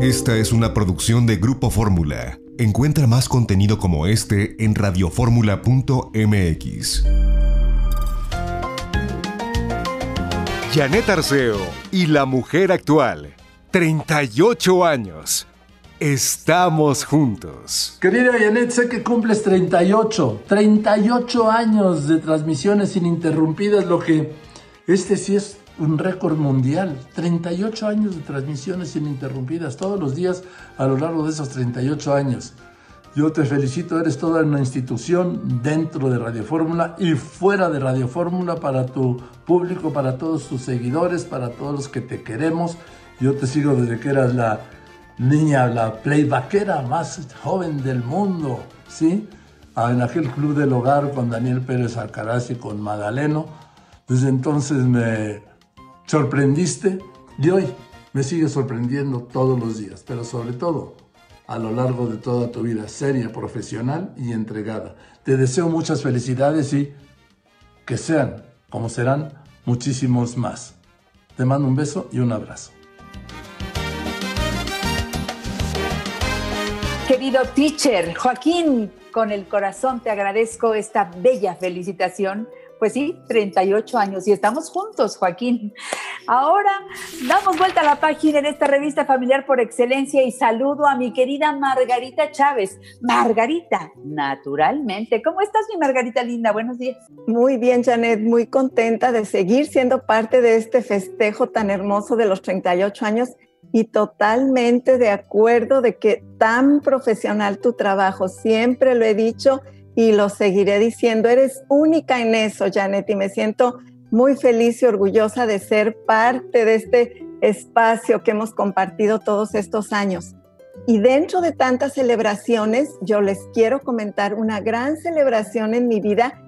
Esta es una producción de Grupo Fórmula. Encuentra más contenido como este en radioformula.mx. Janet Arceo y la mujer actual. 38 años. Estamos juntos. Querida Janet, sé que cumples 38. 38 años de transmisiones ininterrumpidas, lo que este sí es un récord mundial. 38 años de transmisiones ininterrumpidas todos los días a lo largo de esos 38 años. Yo te felicito, eres toda una institución dentro de Radio Fórmula y fuera de Radio Fórmula para tu público, para todos tus seguidores, para todos los que te queremos. Yo te sigo desde que eras la niña, la playbackera más joven del mundo, ¿sí? Ah, en aquel club del hogar con Daniel Pérez Alcaraz y con Magdaleno. Desde entonces me sorprendiste y hoy me sigue sorprendiendo todos los días, pero sobre todo a lo largo de toda tu vida seria, profesional y entregada. Te deseo muchas felicidades y que sean, como serán, muchísimos más. Te mando un beso y un abrazo. Querido teacher, Joaquín, con el corazón te agradezco esta bella felicitación pues sí, 38 años y estamos juntos, Joaquín. Ahora damos vuelta a la página en esta revista familiar por excelencia y saludo a mi querida Margarita Chávez. Margarita, naturalmente. ¿Cómo estás, mi Margarita linda? Buenos días. Muy bien, Janet, muy contenta de seguir siendo parte de este festejo tan hermoso de los 38 años y totalmente de acuerdo de que tan profesional tu trabajo, siempre lo he dicho y lo seguiré diciendo. Eres única en eso, Janet, y me siento muy feliz y orgullosa de ser parte de este espacio que hemos compartido todos estos años. Y dentro de tantas celebraciones, yo les quiero comentar una gran celebración en mi vida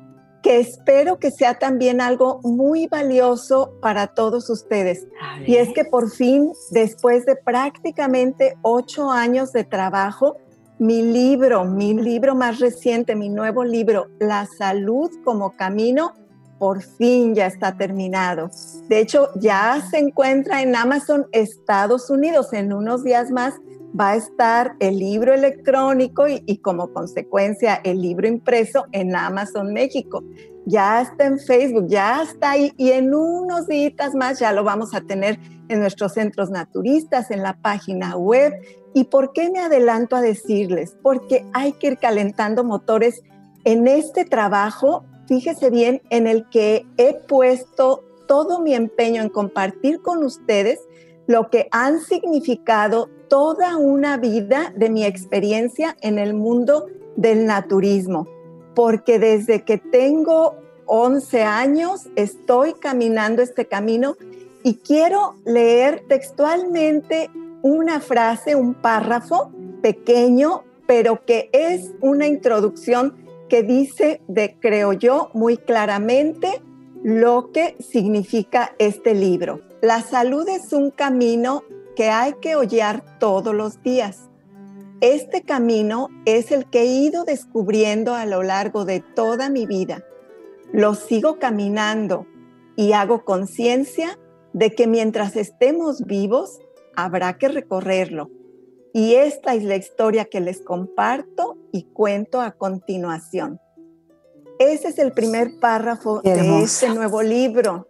que espero que sea también algo muy valioso para todos ustedes. Y es que por fin, después de prácticamente ocho años de trabajo, mi libro, mi libro más reciente, mi nuevo libro, La salud como camino, por fin ya está terminado. De hecho, ya se encuentra en Amazon Estados Unidos. En unos días más va a estar el libro electrónico y, como consecuencia el libro impreso en Amazon México. Ya está en Facebook, ya está ahí y en unos días más ya lo vamos a tener en nuestros centros naturistas, en la página web ¿Y por qué me adelanto a decirles? Porque hay que ir calentando motores en este trabajo, fíjese bien, en el que he puesto todo mi empeño en compartir con ustedes lo que han significado toda una vida de mi experiencia en el mundo del naturismo. Porque desde que tengo 11 años estoy caminando este camino y quiero leer textualmente una frase, un párrafo pequeño, pero que es una introducción que dice, de, creo yo, muy claramente lo que significa este libro. La salud es un camino que hay que hollar todos los días. Este camino es el que he ido descubriendo a lo largo de toda mi vida. Lo sigo caminando y hago conciencia de que mientras estemos vivos, habrá que recorrerlo. Y esta es la historia que les comparto y cuento a continuación. Ese es el primer párrafo de este nuevo libro.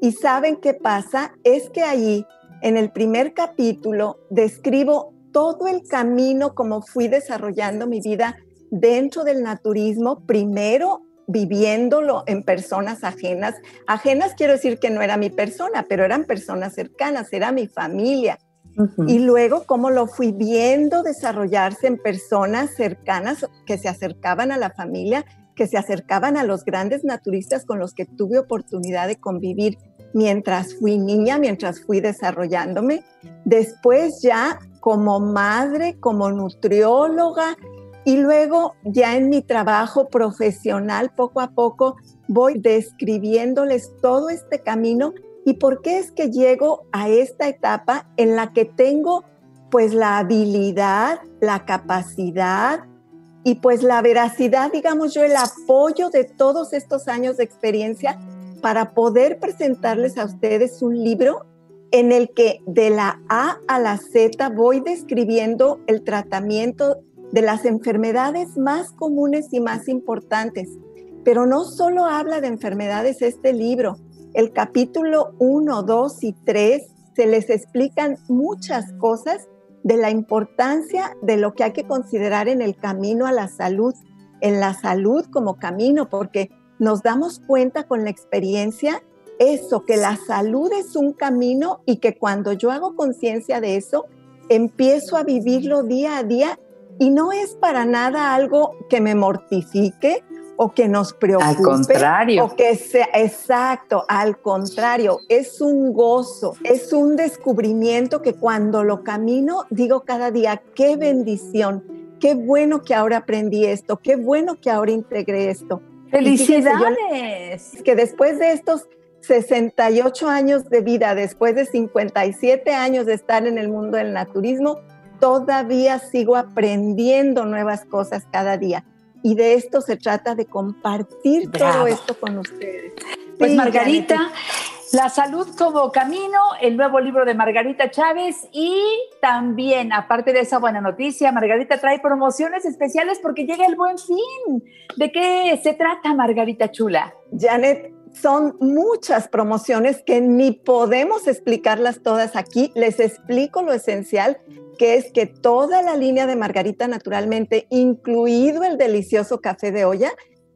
¿Y saben qué pasa? Es que allí, en el primer capítulo, describo todo el camino como fui desarrollando mi vida dentro del naturismo, primero viviéndolo en personas ajenas. Ajenas quiero decir que no era mi persona, pero eran personas cercanas, era mi familia. Y luego cómo lo fui viendo desarrollarse en personas cercanas que se acercaban a la familia, que se acercaban a los grandes naturistas con los que tuve oportunidad de convivir mientras fui niña, mientras fui desarrollándome. Después ya como madre, como nutrióloga, y luego ya en mi trabajo profesional, poco a poco, voy describiéndoles todo este camino y por qué es que llego a esta etapa en la que tengo pues la habilidad, la capacidad y pues la veracidad, digamos yo, el apoyo de todos estos años de experiencia para poder presentarles a ustedes un libro en el que de la A a la Z voy describiendo el tratamiento de las enfermedades más comunes y más importantes. Pero no solo habla de enfermedades este libro. El capítulo 1, 2 y 3 se les explican muchas cosas de la importancia de lo que hay que considerar en el camino a la salud, en la salud como camino, porque nos damos cuenta con la experiencia eso, que la salud es un camino y que cuando yo hago conciencia de eso, empiezo a vivirlo día a día y no es para nada algo que me mortifique o que nos preocupe. Al contrario. O que sea, exacto, al contrario, es un gozo, es un descubrimiento que cuando lo camino, digo cada día, qué bendición, qué bueno que ahora aprendí esto, qué bueno que ahora integré esto. Felicidades. que después de estos 68 años de vida, después de 57 años de estar en el mundo del naturismo, todavía sigo aprendiendo nuevas cosas cada día. Y de esto se trata de compartir todo esto con ustedes. Pues Margarita, La salud como camino, el nuevo libro de Margarita Chávez y también, aparte de esa buena noticia, Margarita trae promociones especiales porque llega el buen fin. ¿De qué se trata, Margarita Chula? Janet, son muchas promociones que ni podemos explicarlas todas aquí. Les explico lo esencial, que es que toda la línea de Margarita naturalmente, incluido el delicioso café de olla,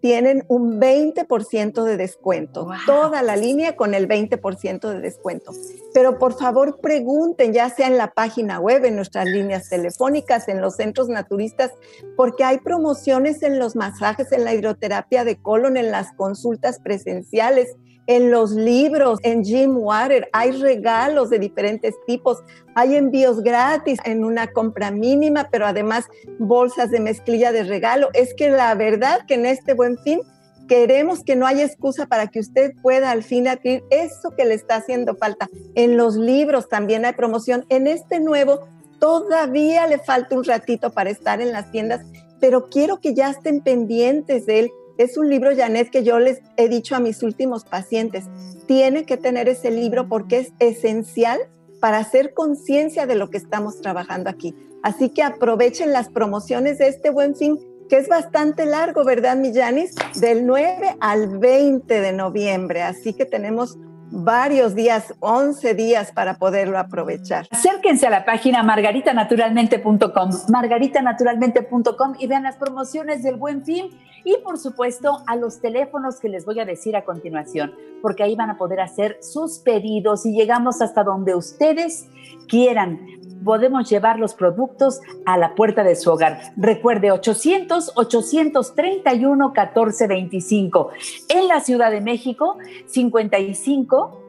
tienen un 20% de descuento. Toda la línea con el 20% de descuento. Pero por favor pregunten, ya sea en la página web, en nuestras líneas telefónicas, en los centros naturistas, porque hay promociones en los masajes, en la hidroterapia de colon, en las consultas presenciales en los libros, en Jim Water, hay regalos de diferentes tipos, hay envíos gratis en una compra mínima, pero además bolsas de mezclilla de regalo. Es que la verdad que en este buen fin queremos que no haya excusa para que usted pueda al fin adquirir eso que le está haciendo falta. En los libros también hay promoción. En este nuevo todavía le falta un ratito para estar en las tiendas, pero quiero que ya estén pendientes de él es un libro, Janet, que yo les he dicho a mis últimos pacientes, tiene que tener ese libro porque es esencial para hacer conciencia de lo que estamos trabajando aquí. Así que aprovechen las promociones de este buen fin, que es bastante largo, ¿verdad, mi Janis? Del 9 al 20 de noviembre. Así que tenemos varios días, 11 días para poderlo aprovechar. Acérquense a la página margaritanaturalmente.com, margaritanaturalmente.com y vean las promociones del Buen Fin y por supuesto a los teléfonos que les voy a decir a continuación, porque ahí van a poder hacer sus pedidos y llegamos hasta donde ustedes quieran podemos llevar los productos a la puerta de su hogar. Recuerde 800-831-1425. En la Ciudad de México, 55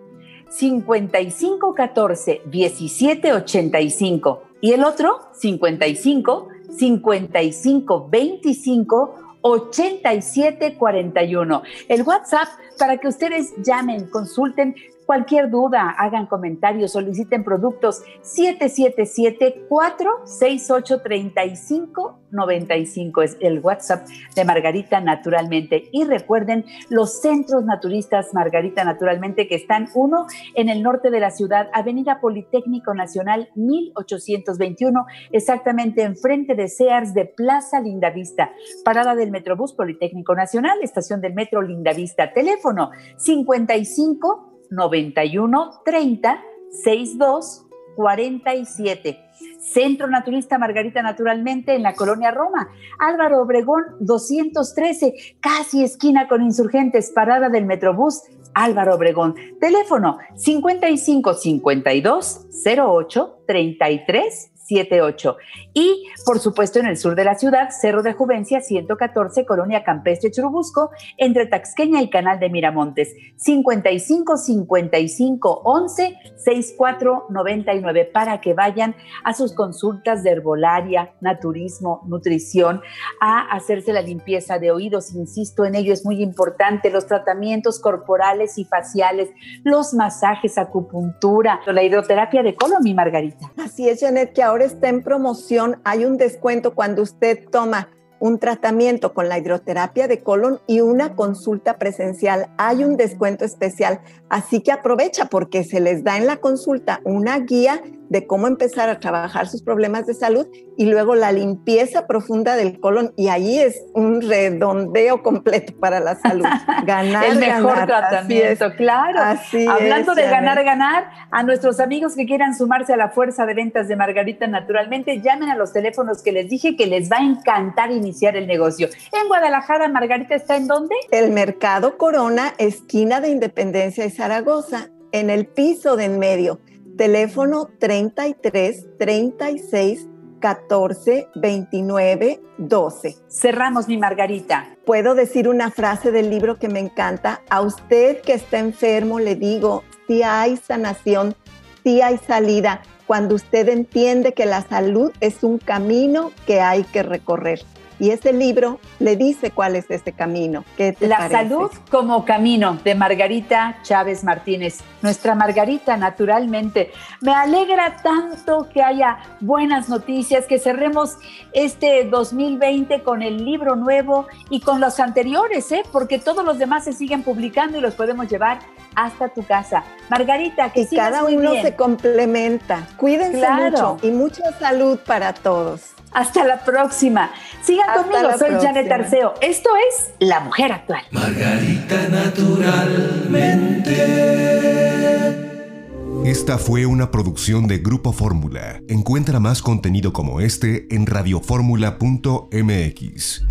5514 1785 y el otro 55 55 25 8741. El WhatsApp para que ustedes llamen, consulten Cualquier duda, hagan comentarios, soliciten productos. 777-468-3595 es el WhatsApp de Margarita Naturalmente. Y recuerden los centros naturistas Margarita Naturalmente que están uno en el norte de la ciudad, Avenida Politécnico Nacional 1821, exactamente enfrente de Sears de Plaza Lindavista, parada del Metrobús Politécnico Nacional, estación del Metro Lindavista, teléfono 55 91 30 62 47. Centro Naturista Margarita Naturalmente en la colonia Roma. Álvaro Obregón 213, casi esquina con insurgentes, parada del Metrobús. Álvaro Obregón. Teléfono 55 52 08 33 78. Y, por supuesto, en el sur de la ciudad, Cerro de Juvencia, 114, Colonia Campestre Churubusco, entre Taxqueña y Canal de Miramontes, 55 55 11 64 99, para que vayan a sus consultas de herbolaria, naturismo, nutrición, a hacerse la limpieza de oídos. Insisto en ello, es muy importante, los tratamientos corporales y faciales, los masajes, acupuntura, la hidroterapia de colon, mi Margarita. Así es, Janet, que ahora está en promoción, hay un descuento cuando usted toma un tratamiento con la hidroterapia de colon y una consulta presencial. Hay un descuento especial, así que aprovecha porque se les da en la consulta una guía de cómo empezar a trabajar sus problemas de salud y luego la limpieza profunda del colon y ahí es un redondeo completo para la salud. Ganar, el mejor tratamiento, claro. Hablando de ganar, ganar, a nuestros amigos que quieran sumarse a la fuerza de ventas de Margarita Naturalmente, llamen a los teléfonos que les dije que les va a encantar iniciar el negocio. En Guadalajara, Margarita está en dónde? El Mercado Corona, esquina de Independencia y Zaragoza, en el piso de en medio teléfono 33 36 14 29 12. Cerramos mi Margarita. Puedo decir una frase del libro que me encanta. A usted que está enfermo le digo, si hay sanación, si hay salida, cuando usted entiende que la salud es un camino que hay que recorrer. Y ese libro le dice cuál es ese camino. la salud como camino de Margarita Chávez Martínez, nuestra Margarita naturalmente. Me alegra tanto que haya buenas noticias, que cerremos este 2020 con el libro nuevo y con los anteriores, ¿eh? porque todos los demás se siguen publicando y los podemos llevar hasta tu casa. Margarita, que y cada uno se complementa. Cuídense mucho y mucha salud para todos. Hasta la próxima. Sigan conmigo, soy Janet Arceo. Esto es La Mujer Actual. Margarita Naturalmente. Esta fue una producción de Grupo Fórmula. Encuentra más contenido como este en radioformula.mx.